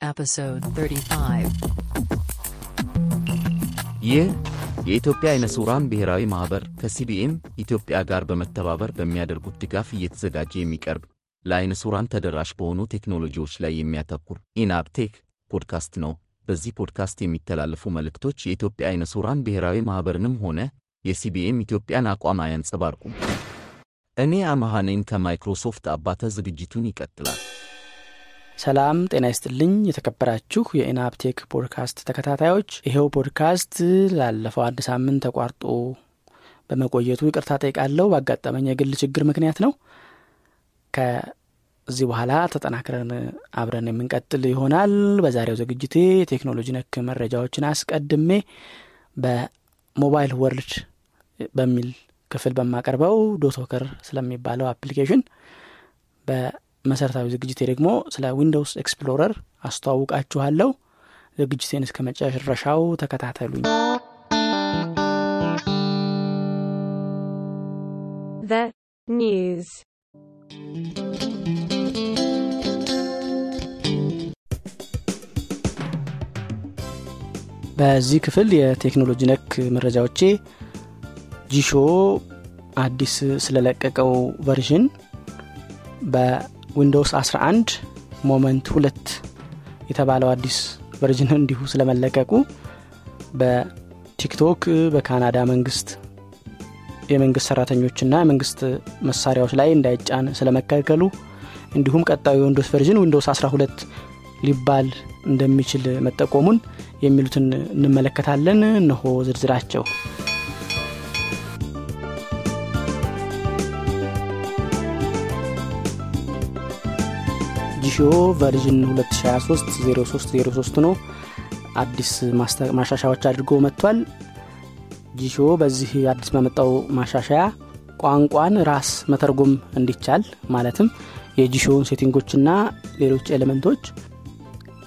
Episode 35. ይህ የኢትዮጵያ አይነ ሱራን ብሔራዊ ማኅበር ከሲቢኤም ኢትዮጵያ ጋር በመተባበር በሚያደርጉት ድጋፍ እየተዘጋጀ የሚቀርብ ለአይነ ሱራን ተደራሽ በሆኑ ቴክኖሎጂዎች ላይ የሚያተኩር ኢናብቴክ ፖድካስት ነው። በዚህ ፖድካስት የሚተላለፉ መልእክቶች የኢትዮጵያ አይነ ሱራን ብሔራዊ ማኅበርንም ሆነ የሲቢኤም ኢትዮጵያን አቋም አያንጸባርቁም። እኔ አመሃኔን ከማይክሮሶፍት አባተ ዝግጅቱን ይቀጥላል። ሰላም ጤና ይስጥልኝ። የተከበራችሁ የኢናብቴክ ፖድካስት ተከታታዮች፣ ይሄው ፖድካስት ላለፈው አንድ ሳምንት ተቋርጦ በመቆየቱ ይቅርታ ጠይቃለሁ። ባጋጠመኝ የግል ችግር ምክንያት ነው። ከዚህ በኋላ ተጠናክረን አብረን የምንቀጥል ይሆናል። በዛሬው ዝግጅቴ የቴክኖሎጂ ነክ መረጃዎችን አስቀድሜ በ Mobile World በሚል ክፍል በማቀርበው DotWalker ስለሚባለው application በመሰረታዊ ዝግጅቴ ደግሞ ስለ Windows Explorer አስተዋውቃችኋለሁ። ዝግጅቴን እስከ መጨረሻው ተከታተሉኝ። The news. በዚህ ክፍል የቴክኖሎጂ ነክ መረጃዎቼ ጂሾ አዲስ ስለለቀቀው version በ Windows 11 Moment ሁለት የተባለው አዲስ version እንዲሁ ስለመለቀቁ በቲክቶክ በካናዳ መንግስት የመንግስት ሰራተኞችና የመንግስት መሳሪያዎች ላይ እንዳይጫን ስለመከልከሉ እንዲሁም ቀጣዩ የ Windows version Windows 12 ሊባል እንደሚችል መጠቆሙን የሚሉትን እንመለከታለን። እነሆ ዝርዝራቸው። ጂሾ version 2023 0303 ነው። አዲስ ማሻሻያዎች አድርጎ መጥቷል። ጂሾ በዚህ አዲስ በመጣው ማሻሻያ ቋንቋን ራስ መተርጎም እንዲቻል ማለትም የጂሾውን setting ኦችና ሌሎች element ኦች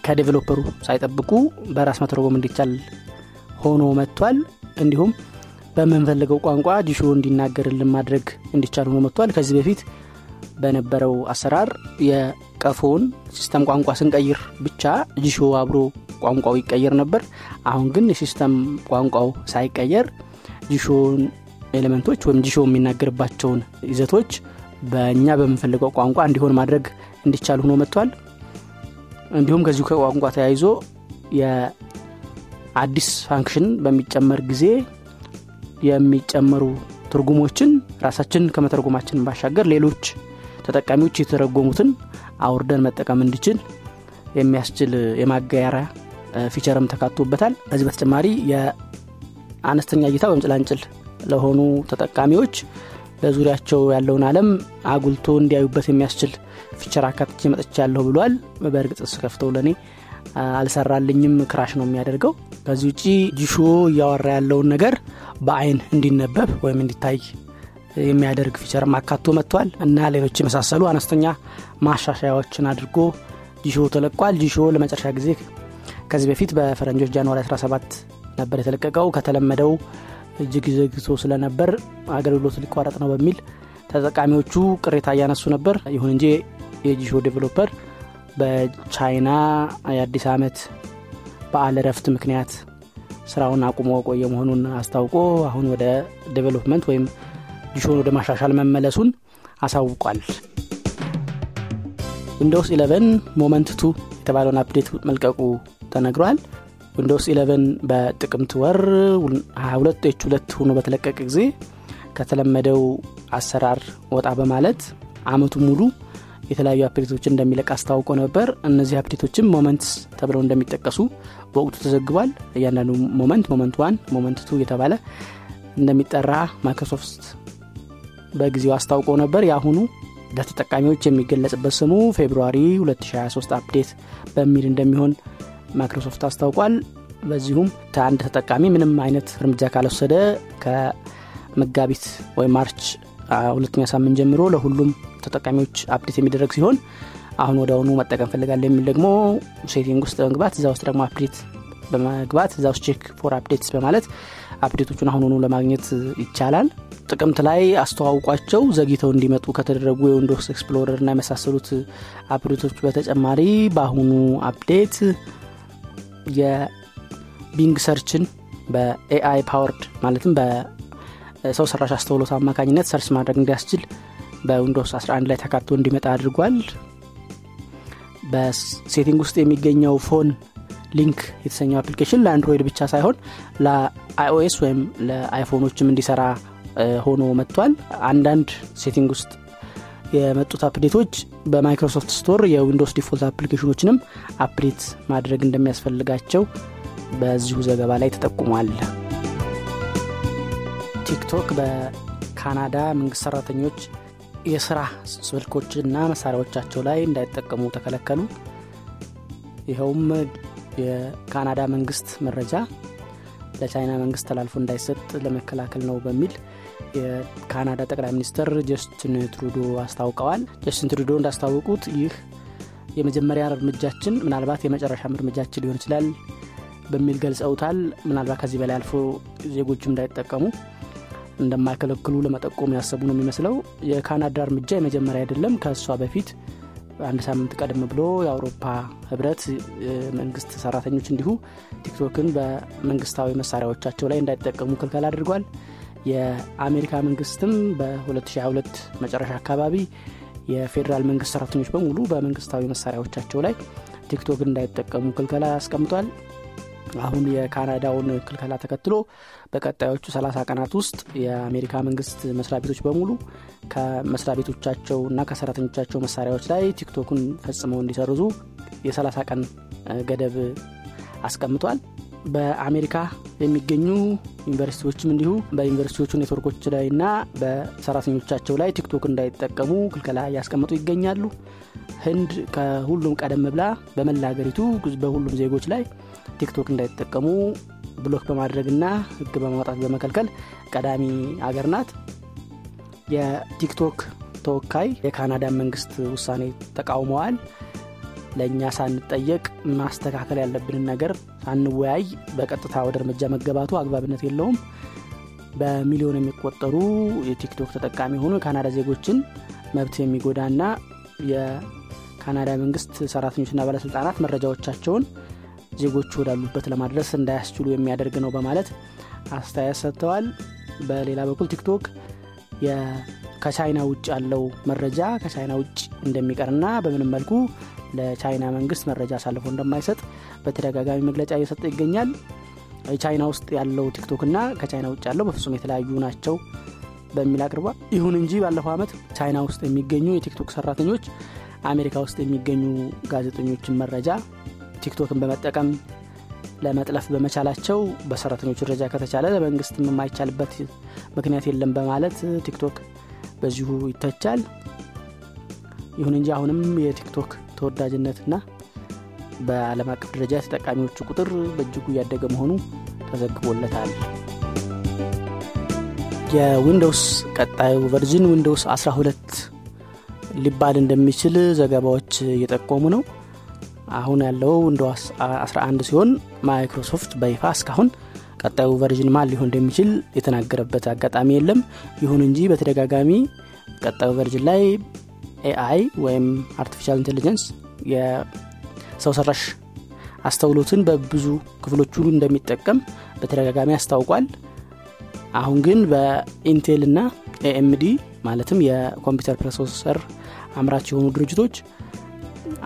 ከ developer ኡ ሳይጠብቁ በራስ መተርጎም እንዲቻል ሆኖ መጥቷል። እንዲሁም በምንፈልገው ቋንቋ ጂሾ እንዲናገርልን ማድረግ እንዲቻል ሆኖ መጥቷል። ከዚህ በፊት በነበረው አሰራር የቀፎውን system ቋንቋ ስንቀይር ብቻ ጂሾ አብሮ ቋንቋው ይቀየር ነበር። አሁን ግን የ system ቋንቋው ሳይቀየር ጂሾን element ኦች ወይም ጂሾ የሚናገርባቸውን ይዘቶች በእኛ በምንፈልገው ቋንቋ እንዲሆን ማድረግ እንዲቻል ሆኖ መጥቷል። እንዲሁም ከዚሁ ከቋንቋ ተያይዞ የአዲስ function በሚጨመር ጊዜ የሚጨመሩ ትርጉሞችን ራሳችን ከመተርጎማችን ባሻገር ሌሎች ተጠቃሚዎች የተረጎሙትን አውርደን መጠቀም እንዲችል የሚያስችል የማጋያሪያ feature ም ተካቶበታል። ከዚህ በተጨማሪ የአነስተኛ እይታ ወይም ጭላንጭል ለሆኑ ተጠቃሚዎች በዙሪያቸው ያለውን ዓለም አጉልቶ እንዲያዩበት የሚያስችል feature አካትቼ መጥቻ ያለሁ ብሏል። በእርግጥ ስከፍተው ለእኔ አልሰራልኝም፣ crash ነው የሚያደርገው። ከዚህ ውጪ ጂሾ እያወራ ያለውን ነገር በአይን እንዲነበብ ወይም እንዲታይ የሚያደርግ feature ም አካቶ መጥቷል እና ሌሎች የመሳሰሉ አነስተኛ ማሻሻያዎችን አድርጎ ጂሾ ተለቋል። ጂሾ ለመጨረሻ ጊዜ ከዚህ በፊት በፈረንጆች January 17 ነበር የተለቀቀው። ከተለመደው እጅግ ዘግይቶ ስለነበር አገልግሎት ሊቋረጥ ነው በሚል ተጠቃሚዎቹ ቅሬታ እያነሱ ነበር። ይሁን እንጂ የጂሾ ዴቨሎፐር በቻይና የአዲስ ዓመት በዓል እረፍት ምክንያት ስራውን አቁሞ ቆየ መሆኑን አስታውቆ አሁን ወደ development ወይም ጂሾን ወደ ማሻሻል መመለሱን አሳውቋል። Windows 11 Moment two የተባለውን update መልቀቁ ተነግሯል። Windows 11 በጥቅምት ወር 22 H 2 ሆኖ በተለቀቀ ጊዜ ከተለመደው አሰራር ወጣ በማለት አመቱ ሙሉ የተለያዩ update ኦችን እንደሚለቅ አስታውቆ ነበር። እነዚህ update ኦችም Moments ተብለው እንደሚጠቀሱ በወቅቱ ተዘግቧል። እያንዳንዱ Moment Moment one Moment two እየተባለ እንደሚጠራ ማይክሮሶፍት በጊዜው አስታውቆ ነበር። የአሁኑ ለተጠቃሚዎች የሚገለጽበት ስሙ February 2023 update በሚል እንደሚሆን ማይክሮሶፍት አስታውቋል። በዚሁም ከአንድ ተጠቃሚ ምንም አይነት እርምጃ ካልወሰደ ከመጋቢት ወይም March ሁለተኛ ሳምንት ጀምሮ ለሁሉም ተጠቃሚዎች update የሚደረግ ሲሆን አሁን ወዲያውኑ መጠቀም እፈልጋለሁ የሚል ደግሞ setting ውስጥ በመግባት እዛ ውስጥ ደግሞ update በመግባት እዛ ውስጥ check for updates በማለት update ኦቹን አሁኑኑ ለማግኘት ይቻላል። ጥቅምት ላይ አስተዋውቋቸው ዘግይተው እንዲመጡ ከተደረጉ የ Windows Explorer እና የመሳሰሉት update ኦች በተጨማሪ በአሁኑ update የ Bing search ን በ AI powered ማለትም በሰው ሰራሽ አስተውሎት አማካኝነት search ማድረግ እንዲያስችል በ Windows 11 ላይ ተካቶ እንዲመጣ አድርጓል። በ setting ውስጥ የሚገኘው Phone Link የተሰኘው application ለ Android ብቻ ሳይሆን ለ iOS ወይም ለ iPhone ኦችም እንዲሰራ ሆኖ መጥቷል። አንዳንድ setting ውስጥ የመጡት update ኦች በ Microsoft Store የ Windows default application ኦችንም update ማድረግ እንደሚያስፈልጋቸው በዚሁ ዘገባ ላይ ተጠቁሟል። TikTok በካናዳ መንግስት ሰራተኞች የስራ ስልኮችና መሳሪያዎቻቸው ላይ እንዳይጠቀሙ ተከለከሉ። ይኸውም የካናዳ መንግስት መረጃ ለቻይና መንግስት ተላልፎ እንዳይሰጥ ለመከላከል ነው በሚል የካናዳ ጠቅላይ ሚኒስትር ጀስትን ትሩዶ አስታውቀዋል። ጀስትን ትሩዶ እንዳስታወቁት ይህ የመጀመሪያ እርምጃችን ምናልባት የመጨረሻም እርምጃችን ሊሆን ይችላል በሚል ገልጸውታል። ምናልባት ከዚህ በላይ አልፎ ዜጎችም እንዳይጠቀሙ እንደማይከለክሉ ለመጠቆም ያሰቡ ነው የሚመስለው። የካናዳ እርምጃ የመጀመሪያ አይደለም ከእሷ በፊት አንድ ሳምንት ቀደም ብሎ የአውሮፓ ህብረት መንግስት ሰራተኞች እንዲሁ TikTok ን በመንግስታዊ መሳሪያዎቻቸው ላይ እንዳይጠቀሙ ክልከላ አድርጓል። የአሜሪካ መንግስትም በ2022 መጨረሻ አካባቢ የፌዴራል መንግስት ሰራተኞች በሙሉ በመንግስታዊ መሳሪያዎቻቸው ላይ ቲክቶክ እንዳይጠቀሙ ክልከላ አስቀምጧል አሁን የካናዳውን ክልከላ ተከትሎ በቀጣዮቹ 30 ቀናት ውስጥ የአሜሪካ መንግስት መስሪያ ቤቶች በሙሉ ከመስሪያ ቤቶቻቸው እና ከሰራተኞቻቸው መሳሪያዎች ላይ ቲክቶክን ፈጽመው እንዲሰርዙ የ30 ቀን ገደብ አስቀምጧል። በአሜሪካ የሚገኙ ዩኒቨርሲቲዎችም እንዲሁ በዩኒቨርሲቲዎቹ ኔትወርኮች ላይ እና በሰራተኞቻቸው ላይ TikTok እንዳይጠቀሙ ክልከላ እያስቀመጡ ይገኛሉ። ህንድ ከሁሉም ቀደም ብላ በመላ ሀገሪቱ በሁሉም ዜጎች ላይ TikTok እንዳይጠቀሙ block በማድረግና ህግ በማውጣት በመከልከል ቀዳሚ አገር ናት። የ TikTok ተወካይ የካናዳ መንግስት ውሳኔ ተቃውመዋል። ለእኛ ሳንጠየቅ ማስተካከል ያለብንን ነገር ሳንወያይ በቀጥታ ወደ እርምጃ መገባቱ አግባብነት የለውም። በሚሊዮን የሚቆጠሩ የቲክቶክ ተጠቃሚ የሆኑ የካናዳ ዜጎችን መብት የሚጎዳና የካናዳ መንግስት ሰራተኞችና ባለስልጣናት መረጃዎቻቸውን ዜጎቹ ወዳሉበት ለማድረስ እንዳያስችሉ የሚያደርግ ነው በማለት አስተያየት ሰጥተዋል። በሌላ በኩል ቲክቶክ ከቻይና ውጭ ያለው መረጃ ከቻይና ውጭ እንደሚቀርና በምንም መልኩ ለቻይና መንግስት መረጃ አሳልፎ እንደማይሰጥ በተደጋጋሚ መግለጫ እየሰጠ ይገኛል። ቻይና ውስጥ ያለው ቲክቶክ እና ከቻይና ውጭ ያለው በፍጹም የተለያዩ ናቸው በሚል አቅርቧል። ይሁን እንጂ ባለፈው ዓመት ቻይና ውስጥ የሚገኙ የቲክቶክ ሰራተኞች አሜሪካ ውስጥ የሚገኙ ጋዜጠኞችን መረጃ ቲክቶክን በመጠቀም ለመጥለፍ በመቻላቸው በሰራተኞች ደረጃ ከተቻለ ለመንግስት የማይቻልበት ምክንያት የለም በማለት TikTok በዚሁ ይተቻል። ይሁን እንጂ አሁንም የ TikTok ተወዳጅነትና በአለም አቀፍ ደረጃ ተጠቃሚዎቹ ቁጥር በእጅጉ እያደገ መሆኑ ተዘግቦለታል። የ Windows ቀጣዩ version Windows 12 ሊባል እንደሚችል ዘገባዎች እየጠቆሙ ነው አሁን ያለው Windows 11 ሲሆን ማይክሮሶፍት በይፋ እስካሁን ቀጣዩ version ማን ሊሆን እንደሚችል የተናገረበት አጋጣሚ የለም። ይሁን እንጂ በተደጋጋሚ ቀጣዩ version ላይ AI ወይም artificial intelligence የሰው ሰራሽ አስተውሎትን በብዙ ክፍሎች ሁሉ እንደሚጠቀም በተደጋጋሚ አስታውቋል። አሁን ግን በ Intel እና AMD ማለትም የኮምፒውተር processor አምራች የሆኑ ድርጅቶች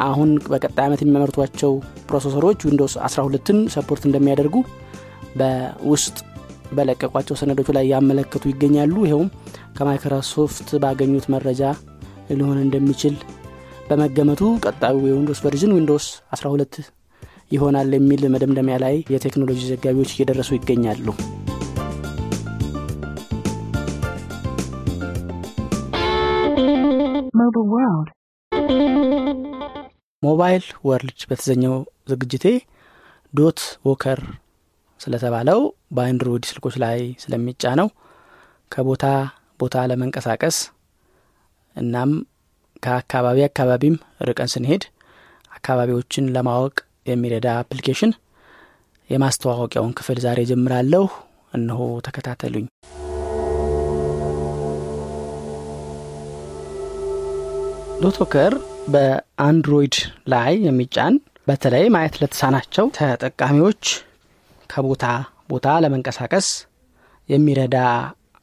አሁን በቀጣይ ዓመት የሚያመርቷቸው processor ኦች Windows 12ን support እንደሚያደርጉ በውስጥ በለቀቋቸው ሰነዶቹ ላይ ያመለከቱ ይገኛሉ ይኸውም ከማይክሮሶፍት ባገኙት መረጃ ሊሆን እንደሚችል በመገመቱ ቀጣዩ የ Windows version Windows 12 ይሆናል የሚል መደምደሚያ ላይ የቴክኖሎጂ ዘጋቢዎች እየደረሱ ይገኛሉ Mobile World. Mobile World በተሰኘው ዝግጅቴ DotWalker ስለተባለው በ Android ስልኮች ላይ ስለሚጫነው ከቦታ ቦታ ለመንቀሳቀስ እናም ከአካባቢ አካባቢም ርቀን ስንሄድ አካባቢዎችን ለማወቅ የሚረዳ application የማስተዋወቂያውን ክፍል ዛሬ ጀምራለሁ። እነሆ ተከታተሉኝ። DotWalker በ Android ላይ የሚጫን በተለይ ማየት ለተሳናቸው ተጠቃሚዎች ከቦታ ቦታ ለመንቀሳቀስ የሚረዳ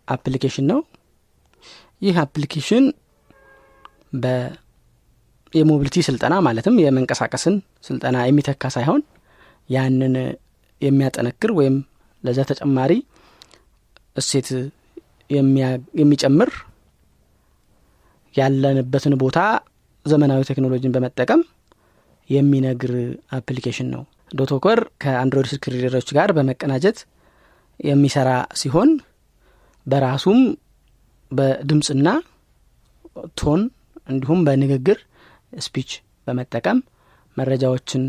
application ነው። ይህ application የ mobility ስልጠና ማለትም የመንቀሳቀስን ስልጠና የሚተካ ሳይሆን ያንን የሚያጠነክር ወይም ለዛ ተጨማሪ እሴት የሚጨምር ያለንበትን ቦታ ዘመናዊ ቴክኖሎጂን በመጠቀም የሚነግር application ነው። DotWalker ከ Android ስልክ reader ኦች ጋር በመቀናጀት የሚሰራ ሲሆን በራሱም በድምፅና tone እንዲሁም በንግግር speech በመጠቀም መረጃዎችን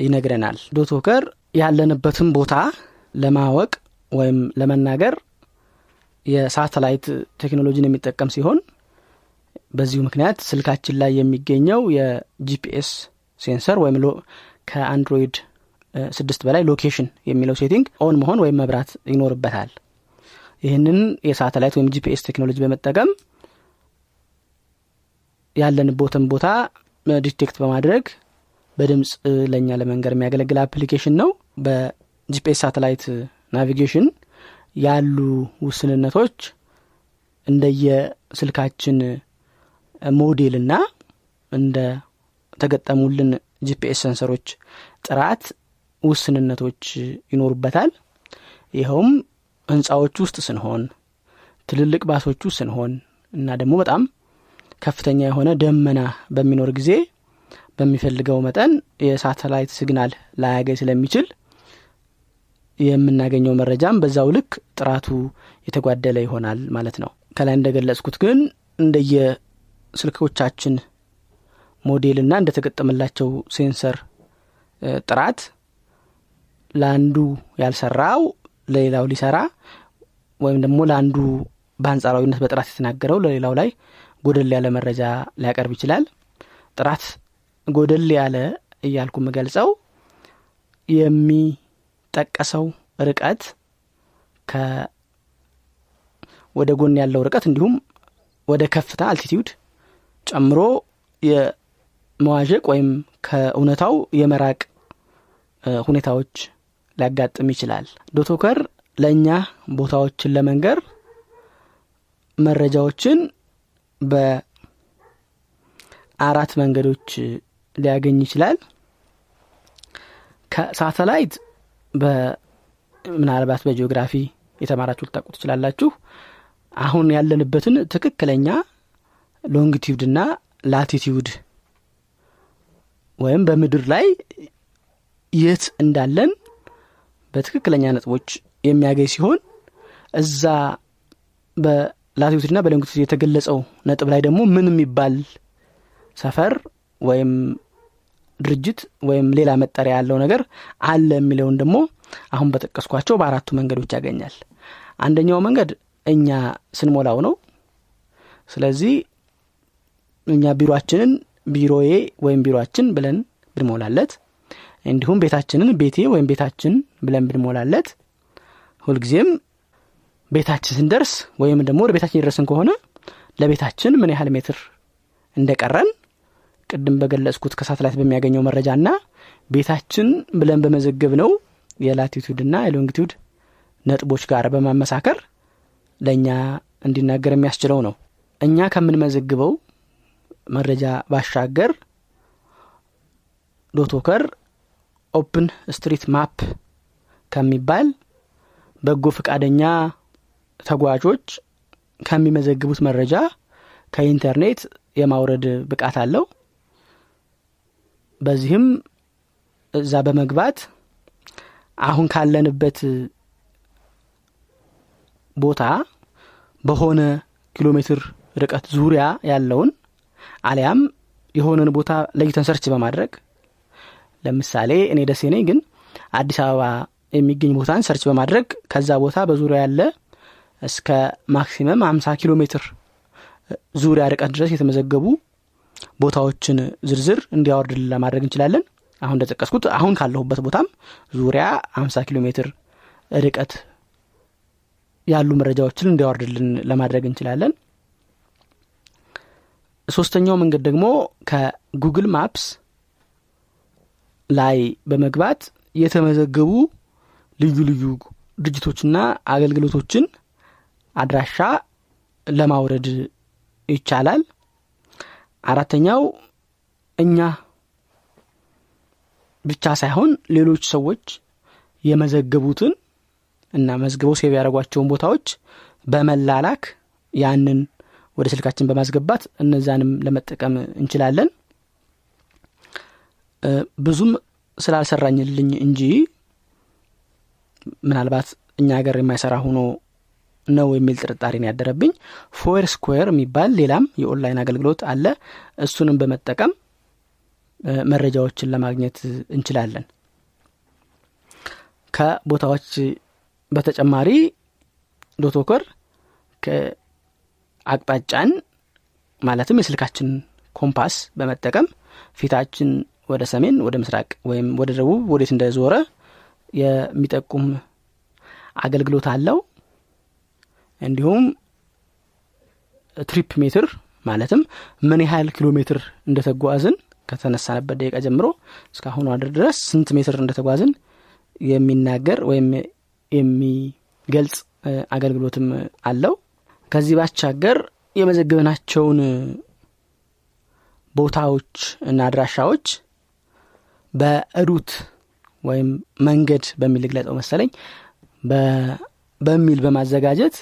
ይነግረናል። DotWalker ያለንበትን ቦታ ለማወቅ ወይም ለመናገር የሳተላይት ቴክኖሎጂን የሚጠቀም ሲሆን በዚሁ ምክንያት ስልካችን ላይ የሚገኘው የ GPS sensor ወይም ከ Android ስድስት በላይ location የሚለው setting on መሆን ወይም መብራት ይኖርበታል። ይህንን የሳተላይት ወይም GPS ቴክኖሎጂ በመጠቀም ያለንበትን ቦታ detect በማድረግ በድምፅ ለእኛ ለመንገር የሚያገለግል application ነው። በ GPS ሳተላይት navigation ያሉ ውስንነቶች እንደየስልካችን ሞዴልና እንደ ተገጠሙልን GPS sensor ኦች ጥራት ውስንነቶች ይኖሩበታል። ይኸውም ህንፃዎች ውስጥ ስንሆን፣ ትልልቅ ውስጥ ስንሆን እና ደግሞ በጣም ከፍተኛ የሆነ ደመና በሚኖር ጊዜ በሚፈልገው መጠን የሳተላይት ሲግናል ላያገኝ ስለሚችል የምናገኘው መረጃም በዛው ልክ ጥራቱ የተጓደለ ይሆናል ማለት ነው። ከላይ እንደገለጽኩት ግን እንደየ ስልኮቻችን ሞዴልና እንደተገጠመላቸው ሴንሰር ጥራት ለአንዱ ያልሰራው ለሌላው ሊሰራ ወይም ደግሞ ለአንዱ በአንጻራዊነት በጥራት የተናገረው ለሌላው ላይ ጎደል ያለ መረጃ ሊያቀርብ ይችላል። ጥራት ጎደል ያለ እያልኩ የምገልጸው የሚጠቀሰው ርቀት ወደ ጎን ያለው ርቀት እንዲሁም ወደ ከፍታ አልቲቲዩድ ጨምሮ የመዋዠቅ ወይም ከእውነታው የመራቅ ሁኔታዎች ሊያጋጥም ይችላል። DotWalker ለእኛ ቦታዎችን ለመንገር መረጃዎችን በአራት መንገዶች ሊያገኝ ይችላል። ከሳተላይት ምናልባት በጂኦግራፊ የተማራችሁ ልታውቁ ትችላላችሁ። አሁን ያለንበትን ትክክለኛ longitude እና latitude ወይም በምድር ላይ የት እንዳለን በትክክለኛ ነጥቦች የሚያገኝ ሲሆን እዛ በላቲቱድና በሎንጊቱድ የተገለጸው ነጥብ ላይ ደግሞ ምን የሚባል ሰፈር ወይም ድርጅት ወይም ሌላ መጠሪያ ያለው ነገር አለ የሚለውን ደግሞ አሁን በጠቀስኳቸው በአራቱ መንገዶች ያገኛል። አንደኛው መንገድ እኛ ስንሞላው ነው። ስለዚህ እኛ ቢሮችንን ቢሮዬ ወይም ቢሮችን ብለን ብንሞላለት፣ እንዲሁም ቤታችንን ቤቴ ወይም ቤታችን ብለን ብንሞላለት ሁልጊዜም ቤታችን ስንደርስ ወይም ደግሞ ወደ ቤታችን የደረስን ከሆነ ለቤታችን ምን ያህል ሜትር እንደቀረን ቅድም በገለጽኩት ከሳተላይት በሚያገኘው መረጃና ቤታችን ብለን በመዘገብ ነው የላቲቱድና የሎንጊቱድ ነጥቦች ጋር በማመሳከር ለእኛ እንዲናገር የሚያስችለው ነው። እኛ ከምንመዘግበው መረጃ ባሻገር DotWalker OpenStreetMap ከሚባል በጎ ፈቃደኛ ተጓዦች ከሚመዘግቡት መረጃ ከኢንተርኔት የማውረድ ብቃት አለው። በዚህም እዛ በመግባት አሁን ካለንበት ቦታ በሆነ ኪሎ ሜትር ርቀት ዙሪያ ያለውን አሊያም የሆነን ቦታ ለይተን search በማድረግ ለምሳሌ እኔ ደሴ ነኝ፣ ግን አዲስ አበባ የሚገኝ ቦታን search በማድረግ ከዛ ቦታ በዙሪያ ያለ እስከ maximum 50 ኪሎ ሜትር ዙሪያ ርቀት ድረስ የተመዘገቡ ቦታዎችን ዝርዝር እንዲያወርድልን ለማድረግ እንችላለን። አሁን እንደጠቀስኩት አሁን ካለሁበት ቦታም ዙሪያ 50 ኪሎ ሜትር ርቀት ያሉ መረጃዎችን እንዲያወርድልን ለማድረግ እንችላለን ሶስተኛው መንገድ ደግሞ ከጉግል ማፕስ ላይ በመግባት የተመዘገቡ ልዩ ልዩ ድርጅቶችና አገልግሎቶችን አድራሻ ለማውረድ ይቻላል። አራተኛው እኛ ብቻ ሳይሆን ሌሎች ሰዎች የመዘገቡትን እና መዝግበው ሴቭ ያደረጓቸውን ቦታዎች በመላላክ ያንን ወደ ስልካችን በማስገባት እነዛንም ለመጠቀም እንችላለን። ብዙም ስላልሰራኝልኝ እንጂ ምናልባት እኛ ሀገር የማይሰራ ሆኖ ነው የሚል ጥርጣሬን ያደረብኝ። Foursquare የሚባል ሌላም የኦንላይን አገልግሎት አለ። እሱንም በመጠቀም መረጃዎችን ለማግኘት እንችላለን። ከቦታዎች በተጨማሪ DotWalker አቅጣጫን ማለትም የስልካችን ኮምፓስ በመጠቀም ፊታችን ወደ ሰሜን ወደ ምስራቅ ወይም ወደ ደቡብ ወዴት እንደዞረ የሚጠቁም አገልግሎት አለው። እንዲሁም ትሪፕ ሜትር ማለትም ምን ያህል ኪሎ ሜትር እንደተጓዝን ከተነሳንበት ደቂቃ ጀምሮ እስካሁኑ አድር ድረስ ስንት ሜትር እንደተጓዝን የሚናገር ወይም የሚገልጽ አገልግሎትም አለው ከዚህ ባሻገር የመዘግበናቸውን ቦታዎች እና አድራሻዎች በ route ወይም መንገድ በሚል ብገልጸው መሰለኝ በሚል በማዘጋጀት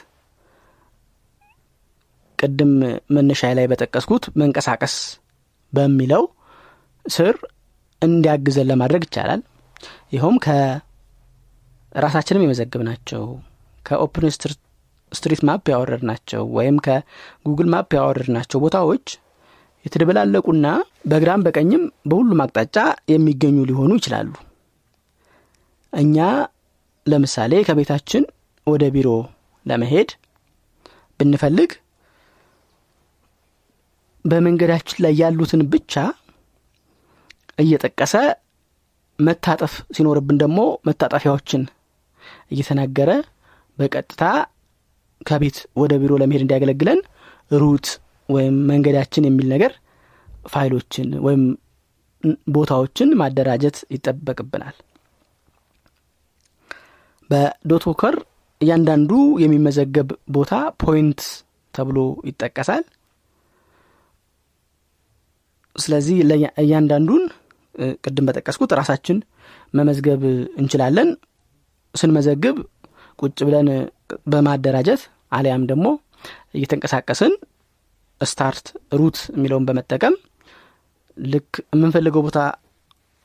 ቅድም መነሻ ላይ በጠቀስኩት መንቀሳቀስ በሚለው ስር እንዲያግዘን ለማድረግ ይቻላል። ይኸውም ከራሳችንም የመዘገብናቸው ከ OpenStreetMap ያወረድናቸው ወይም ከ Google Map ያወረድናቸው ቦታዎች የተደበላለቁና በግራም በቀኝም በሁሉም አቅጣጫ የሚገኙ ሊሆኑ ይችላሉ። እኛ ለምሳሌ ከቤታችን ወደ ቢሮ ለመሄድ ብንፈልግ በመንገዳችን ላይ ያሉትን ብቻ እየጠቀሰ መታጠፍ ሲኖርብን ደግሞ መታጠፊያዎችን እየተናገረ በቀጥታ ከቤት ወደ ቢሮ ለመሄድ እንዲያገለግለን route ወይም መንገዳችን የሚል ነገር ፋይሎችን ወይም ቦታዎችን ማደራጀት ይጠበቅብናል። በ DotWalker እያንዳንዱ የሚመዘገብ ቦታ point ተብሎ ይጠቀሳል። ስለዚህ እያንዳንዱን ቅድም በጠቀስኩት ራሳችን መመዝገብ እንችላለን። ስንመዘግብ ቁጭ ብለን በማደራጀት አሊያም ደግሞ እየተንቀሳቀስን start route የሚለውን በመጠቀም ልክ የምንፈልገው ቦታ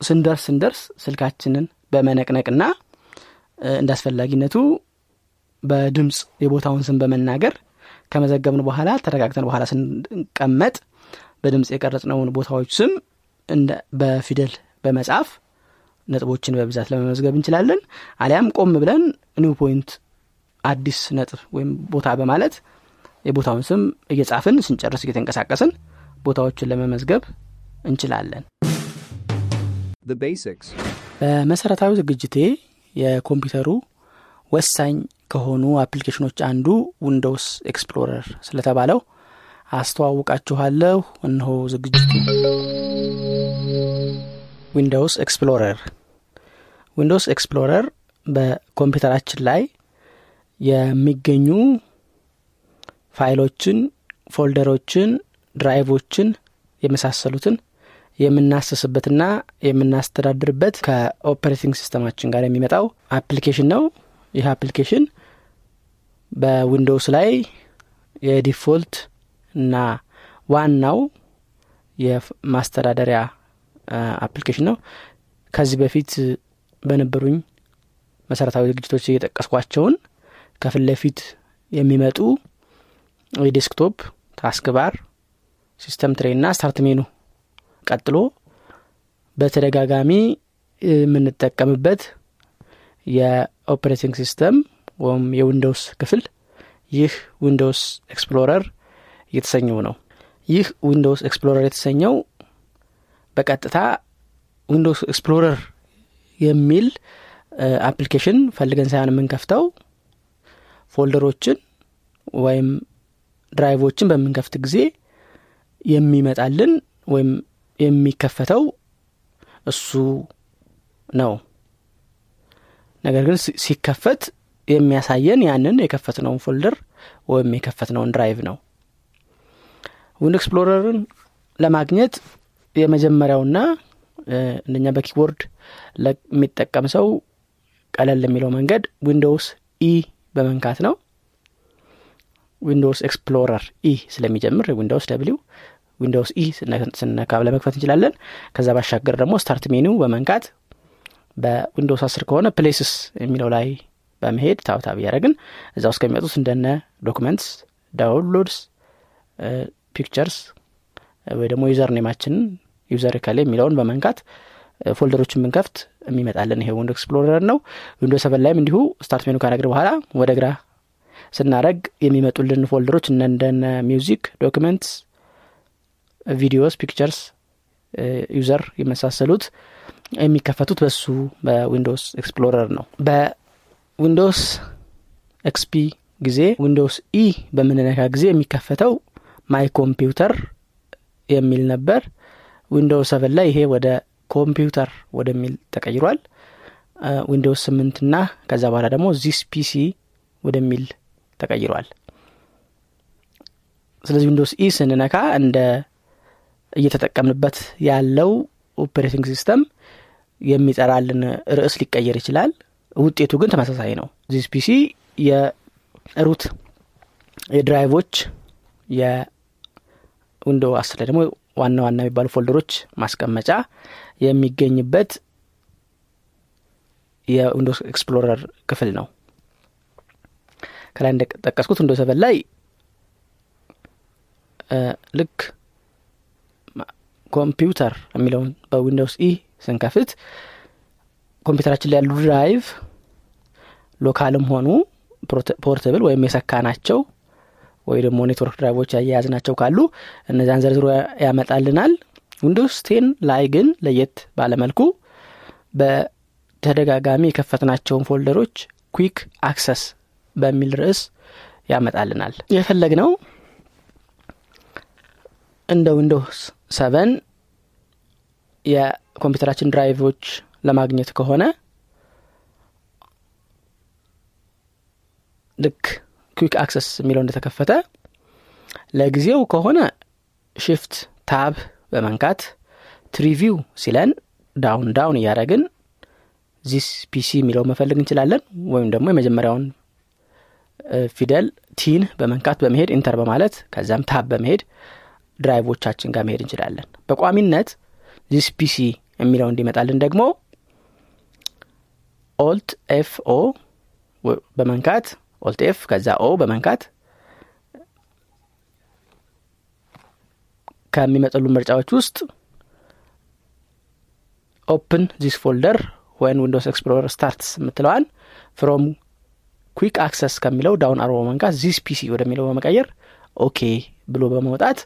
ስንደርስ ስንደርስ ስልካችንን በመነቅነቅና እንደ አስፈላጊነቱ በድምፅ የቦታውን ስም በመናገር ከመዘገብን በኋላ ተረጋግተን በኋላ ስንቀመጥ በድምፅ የቀረጽነውን ቦታዎች ስም በፊደል በመጻፍ ነጥቦችን በብዛት ለመመዝገብ እንችላለን። አሊያም ቆም ብለን new point አዲስ ነጥብ ወይም ቦታ በማለት የቦታውን ስም እየጻፍን ስንጨርስ እየተንቀሳቀስን ቦታዎችን ለመመዝገብ እንችላለን። The basics. በመሰረታዊ ዝግጅቴ የኮምፒውተሩ ወሳኝ ከሆኑ application ኦች አንዱ Windows Explorer ስለተባለው አስተዋውቃችኋለሁ። እነሆ ዝግጅቱ። Windows Explorer Windows Explorer በኮምፒውተራችን ላይ የሚገኙ ፋይሎችን ፎልደሮችን ድራይቮችን የመሳሰሉትን የምናስስበትና የምናስተዳድርበት ከ operating system ኣችን ጋር የሚመጣው application ነው። ይህ application በ Windows ላይ የ default እና ዋናው የማስተዳደሪያ application ነው። ከዚህ በፊት በነበሩኝ መሰረታዊ ዝግጅቶች እየጠቀስኳቸውን ከፊት ለፊት የሚመጡ የ desktop taskbar system tray እና start menu ቀጥሎ በተደጋጋሚ የምንጠቀምበት የ operating system ወይም የ Windows ክፍል ይህ Windows Explorer የተሰኘው ነው። ይህ Windows Explorer የተሰኘው በቀጥታ Windows Explorer የሚል application ፈልገን ሳይሆን የምንከፍተው ፎልደሮችን ወይም ድራይቮችን በምንከፍት ጊዜ የሚመጣልን ወይም የሚከፈተው እሱ ነው። ነገር ግን ሲከፈት የሚያሳየን ያንን የከፈትነውን folder ወይም የከፈትነውን drive ነው። Windows Explorer ን ለማግኘት የመጀመሪያውና እንደኛ በ keyboard ለሚጠቀም ሰው ቀለል የሚለው መንገድ Windows E በመንካት ነው። Windows Explorer E ስለሚጀምር Windows W Windows E ስነ- ስነካ ለመክፈት እንችላለን። ከዛ ባሻገር ደግሞ start menu ው በመንካት በ Windows አስር ከሆነ places የሚለው ላይ በመሄድ tab tab እያደረግን እዛ ውስጥ ከሚመጡት እንደነ documents downloads pictures ወይ ደግሞ user name ኣችንን user እከሌ የሚለውን በመንካት folder ኦችን ብንከፍት የሚመጣልን ይሄ Windows Explorer ነው። Windows seven ላይም እንዲሁ start menu ካነግር በኋላ ወደ ግራ ስናደርግ የሚመጡልን folder ኦች እንደነ music documents videos pictures user የመሳሰሉት የሚከፈቱት በሱ በ Windows Explorer ነው። በ Windows XP ጊዜ Windows E በምንነካ ጊዜ የሚከፈተው my computer የሚል ነበር። Windows seven ላይ ይሄ ወደ ኮምፒውተር ወደሚል ተቀይሯል። Windows ስምንት ና ከዛ በኋላ ደግሞ this PC ወደሚል ተቀይሯል። ስለዚህ Windows E ስንነካ እንደ እየተጠቀምንበት ያለው operating system የሚጠራልን ርዕስ ሊቀየር ይችላል። ውጤቱ ግን ተመሳሳይ ነው። ዚስ ፒሲ የሩት የድራይቮች የዊንዶ አስር ላይ ደግሞ ዋና ዋና የሚባሉ folder ኦች ማስቀመጫ የሚገኝበት የ Windows Explorer ክፍል ነው። ከላይ እንደጠቀስኩት Windows seven ላይ ልክ ኮምፒውተር የሚለውን በ Windows E ስንከፍት ኮምፒውተራችን ላይ ያሉ drive local ም ሆኑ portable ወይም የሰካናቸው ወይ ደግሞ network drive ኦች ያያያዝናቸው ካሉ እነዚያን ዘርዝሮ ያመጣልናል። Windows ten ላይ ግን ለየት ባለ መልኩ በተደጋጋሚ የከፈትናቸውን folder ኦች quick access በሚል ርዕስ ያመጣልናል። የፈለግነው እንደ Windows seven የኮምፒውተራችን drive ኦች ለማግኘት ከሆነ ልክ quick access የሚለው እንደተከፈተ ለጊዜው ከሆነ shift tab በመንካት tree view ሲለን down down እያደረግን this PC የሚለው መፈለግ እንችላለን ወይም ደግሞ የመጀመሪያውን ፊደል T ን በመንካት በመሄድ enter በማለት ከዛም tab በመሄድ drive ኦቻችን ጋር መሄድ እንችላለን። በቋሚነት this PC የሚለው እንዲመጣልን ደግሞ alt F O በመንካት alt F ከዛ O በመንካት ከሚመጡት ምርጫዎች ውስጥ open this folder when Windows Explorer starts የምትለዋን from quick access ከሚለው down arrow በመንካት this PC ወደሚለው በመቀየር OK ብሎ በመውጣት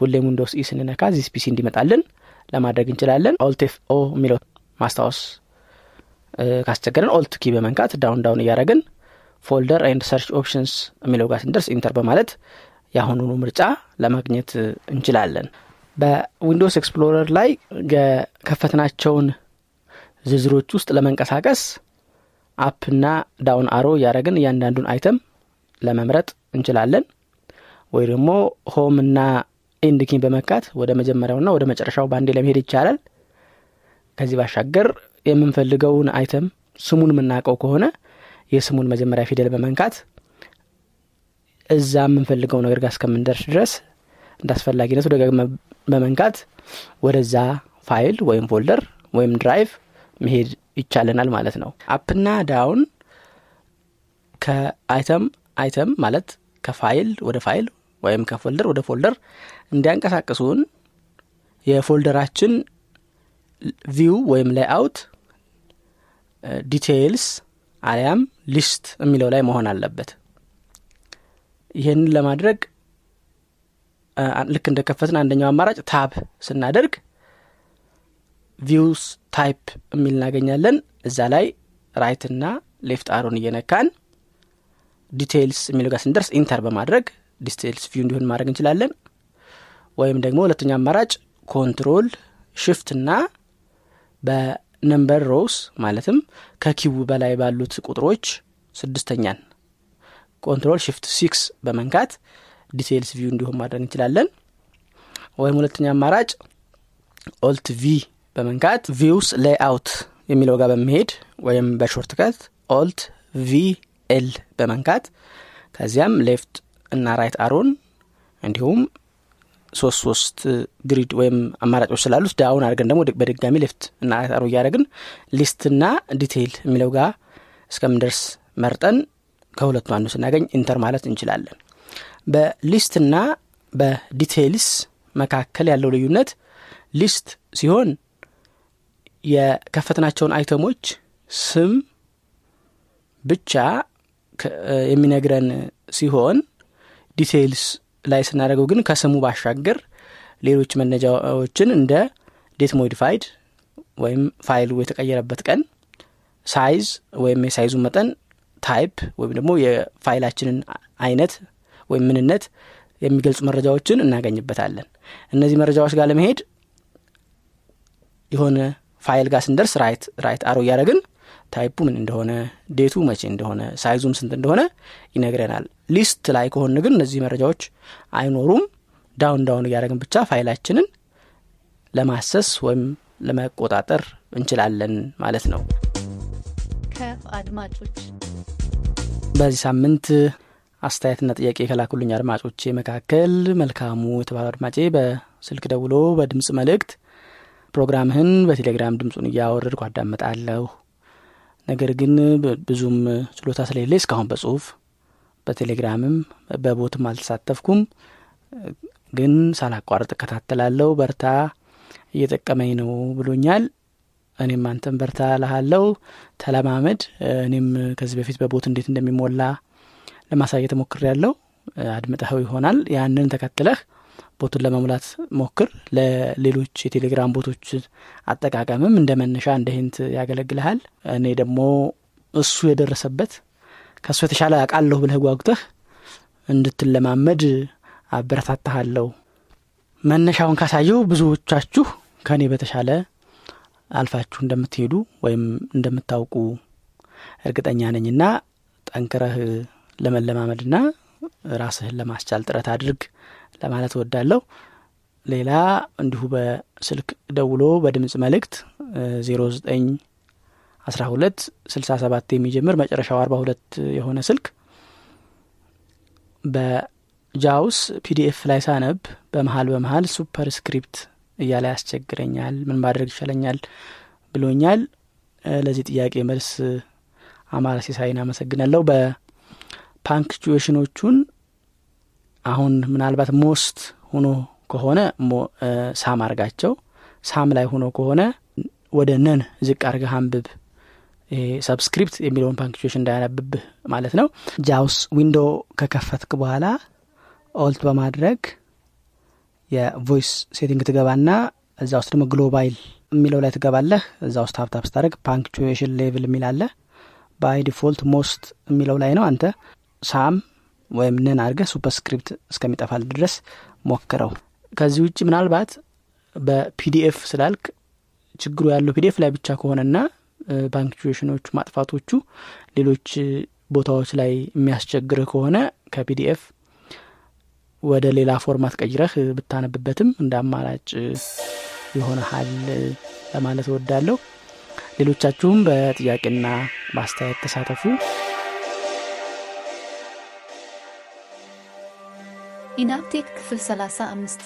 ሁሌም Windows E ስንነካ this PC እንዲመጣልን ለማድረግ እንችላለን። alt F O የሚለው ማስታወስ ካስቸገረን alt key በመንካት down down እያደረግን folder and search options የሚለው ጋር ስንደርስ enter በማለት የአሁኑኑ ምርጫ ለማግኘት እንችላለን። በ Windows Explorer ላይ የከፈትናቸውን ዝርዝሮች ውስጥ ለመንቀሳቀስ up ና down arrow እያደረግን እያንዳንዱን item ለመምረጥ እንችላለን። ወይ ደግሞ home እና end key ን በመንካት ወደ መጀመሪያውና ወደ መጨረሻው ባንዴ ለመሄድ ይቻላል። ከዚህ ባሻገር የምንፈልገውን item ስሙን የምናውቀው ከሆነ የስሙን መጀመሪያ ፊደል በመንካት እዛ የምንፈልገው ነገር ጋር እስከምንደርስ ድረስ እንደ ደጋግመ በመንካት ወደዛ ፋይል ወይም folder ወይም drive መሄድ ይቻለናል ማለት ነው። up ና down ከ item item ማለት ከፋይል ወደ ፋይል ወይም ከ folder ወደ folder እንዲያንቀሳቅሱን የ folder ኣችን view ወይም layout details አሊያም list የሚለው ላይ መሆን አለበት። ይህንን ለማድረግ ልክ እንደከፈትን አንደኛው አማራጭ tab ስናደርግ views type የሚል እናገኛለን። እዛ ላይ right እና left arrow ን እየነካን details የሚለው ጋር ስንደርስ enter በማድረግ details view እንዲሆን ማድረግ እንችላለን። ወይም ደግሞ ሁለተኛ አማራጭ control shift እና በ number rows ማለትም ከ Q በላይ ባሉት ቁጥሮች ስድስተኛን። control shift six በመንካት details view እንዲሆን ማድረግ እንችላለን። ወይም ሁለተኛ አማራጭ alt V በመንካት views layout የሚለው ጋር በመሄድ ወይም በ shortcut alt V L በመንካት ከዚያም left እና right arrow ን እንዲሁም ሶስት ሶስት grid ወይም አማራጮች ስላሉት down አድርገን ደግሞ በድጋሚ left እና arrow እያደረግን list ና detail የሚለው ጋር እስከምንደርስ መርጠን ከሁለቱ አንዱ ስናገኝ enter ማለት እንችላለን። በ list ና በ details መካከል ያለው ልዩነት list ሲሆን የከፈትናቸውን item ኦች ስም ብቻ የሚነግረን ሲሆን details ላይ ስናደርገው ግን ከስሙ ባሻገር ሌሎች መረጃዎችን እንደ date modified ወይም ፋይሉ የተቀየረበት ቀን size ወይም የ size ኡ መጠን type ወይም ደግሞ የፋይላችንን አይነት ወይም ምንነት የሚገልጹ መረጃዎችን እናገኝበታለን። እነዚህ መረጃዎች ጋር ለመሄድ የሆነ ፋይል ጋር ስንደርስ right right arrow እያደረግን type ኡ ምን እንደሆነ date ኡ መቼ እንደሆነ size ኡም ስንት እንደሆነ ይነግረናል list ላይ ከሆን ግን እነዚህ መረጃዎች አይኖሩም። down down እያደረግን ብቻ ፋይላችንን ለማሰስ ወይም ለመቆጣጠር እንችላለን ማለት ነው። ከአድማጮች በዚህ ሳምንት አስተያየትና ጥያቄ ከላኩልኝ አድማጮቼ መካከል መልካሙ የተባሉ አድማጬ በስልክ ደውሎ በድምፅ መልእክት ፕሮግራምህን በቴሌግራም ድምፁን እያወረድኩ አዳምጣለሁ። ነገር ግን ብዙም ችሎታ ስለሌለ እስካሁን በጽሁፍ በቴሌግራምም በቦትም አልተሳተፍኩም። ግን ሳላቋርጥ እከታተላለሁ። በርታ እየጠቀመኝ ነው ብሎኛል። እኔም አንተም በርታ ላሃለው ተለማመድ። እኔም ከዚህ በፊት በቦት እንዴት እንደሚሞላ ለማሳየት ሞክር ያለው አድምጠኸው ይሆናል። ያንን ተከትለህ ቦቱን ለመሙላት ሞክር። ለሌሎች የቴሌግራም ቦቶች አጠቃቀምም እንደ መነሻ እንደ ሂንት ያገለግልሃል። እኔ ደግሞ እሱ የደረሰበት ከእሱ የተሻለ አቃለሁ ብለህ ጓጉተህ እንድትለማመድ አበረታታሃለሁ። መነሻውን ካሳየው ብዙዎቻችሁ ከእኔ በተሻለ አልፋችሁ እንደምትሄዱ ወይም እንደምታውቁ እርግጠኛ ነኝና ጠንክረህ ለመለማመድና ራስህን ለማስቻል ጥረት አድርግ ለማለት ወዳለሁ ሌላ እንዲሁ በስልክ ደውሎ በድምፅ መልእክት ዜሮ ዘጠኝ አስራ ሁለት ስልሳ ሰባት የሚጀምር መጨረሻው አርባ ሁለት የሆነ ስልክ በ JAWS PDF ላይ ሳነብ በመሀል በመሀል superscript እያለ ያስቸግረኛል ምን ማድረግ ይሻለኛል ብሎኛል። ለዚህ ጥያቄ መልስ አማራ ሲሳይን አመሰግናለሁ። በ punctuation ኦቹን አሁን ምናልባት most ሆኖ ከሆነ some አርጋቸው some ላይ ሆኖ ከሆነ ወደ none ዝቅ አርገህ አንብብ subscript የሚለውን punctuation እንዳያነብብህ ማለት ነው። JAWS window ከከፈትክ በኋላ Alt በማድረግ የ voice setting ትገባና እዛ ውስጥ ደግሞ global የሚለው ላይ ትገባለህ። እዛ ውስጥ tab tab ስታደረግ punctuation level የሚለው by default most የሚለው ላይ ነው። አንተ some ወይም none አድርገህ superscript እስከሚጠፋል ድረስ ሞክረው። ከዚህ ውጭ ምናልባት በ PDF ስላልክ ችግሩ ያለው PDF ላይ ብቻ ከሆነና punctuation ኦቹ ማጥፋቶቹ ሌሎች ቦታዎች ላይ የሚያስቸግርህ ከሆነ ከ PDF ወደ ሌላ format ቀይረህ ብታነብበትም እንደ አማራጭ ይሆነሃል ለማለት እወዳለሁ። ሌሎቻችሁም በጥያቄና በአስተያየት ተሳተፉ። ኢናብቴክ ክፍል 35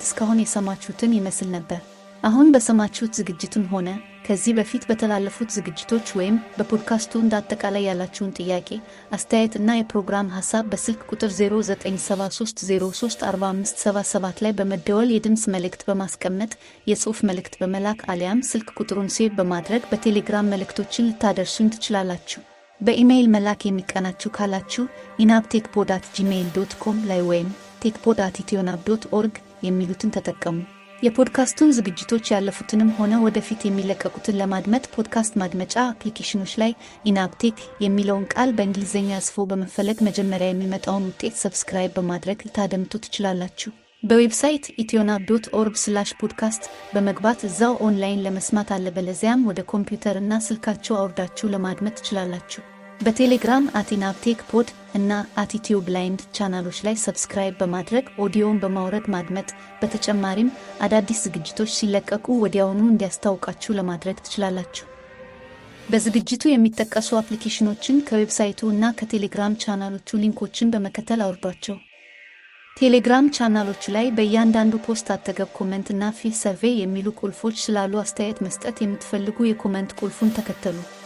እስካሁን የሰማችሁትን ይመስል ነበር። አሁን በሰማችሁት ዝግጅትም ሆነ ከዚህ በፊት በተላለፉት ዝግጅቶች ወይም በፖድካስቱ እንደ አጠቃላይ ያላችሁን ጥያቄ አስተያየት እና የፕሮግራም ሀሳብ በስልክ ቁጥር 0973034577 ላይ በመደወል የድምፅ መልእክት በማስቀመጥ የጽሑፍ መልእክት በመላክ አሊያም ስልክ ቁጥሩን save በማድረግ በቴሌግራም መልእክቶችን ልታደርሱኝ ትችላላችሁ። በኢሜይል መላክ የሚቀናችሁ ካላችሁ enabtechpod at gmail dot com ላይ ወይም techpod at ethionab dot org የሚሉትን ተጠቀሙ የፖድካስቱን ዝግጅቶች ያለፉትንም ሆነ ወደፊት የሚለቀቁትን ለማድመጥ ፖድካስት ማድመጫ አፕሊኬሽኖች ላይ ኢናብቴክ የሚለውን ቃል በእንግሊዝኛ ጽፎ በመፈለግ መጀመሪያ የሚመጣውን ውጤት subscribe በማድረግ ልታደምጡ ትችላላችሁ። በዌብሳይት ethionab dot org slash podcast በመግባት እዛው ኦንላይን ለመስማት አለበለዚያም ወደ ኮምፒውተር እና ስልካችሁ አውርዳችሁ ለማድመጥ ትችላላችሁ። በቴሌግራም at enabtechpod እና አቲቲዩብ blind ቻናሎች ላይ subscribe በማድረግ ኦዲዮን በማውረድ ማድመጥ፣ በተጨማሪም አዳዲስ ዝግጅቶች ሲለቀቁ ወዲያውኑ እንዲያስታውቃችሁ ለማድረግ ትችላላችሁ። በዝግጅቱ የሚጠቀሱ አፕሊኬሽኖችን ከዌብሳይቱ እና ከቴሌግራም ቻናሎቹ link ኦችን በመከተል አውርዷቸው። ቴሌግራም ቻናሎቹ ላይ በእያንዳንዱ post አጠገብ comment እና fill survey የሚሉ ቁልፎች ስላሉ አስተያየት መስጠት የምትፈልጉ የ comment ቁልፉን ተከተሉ።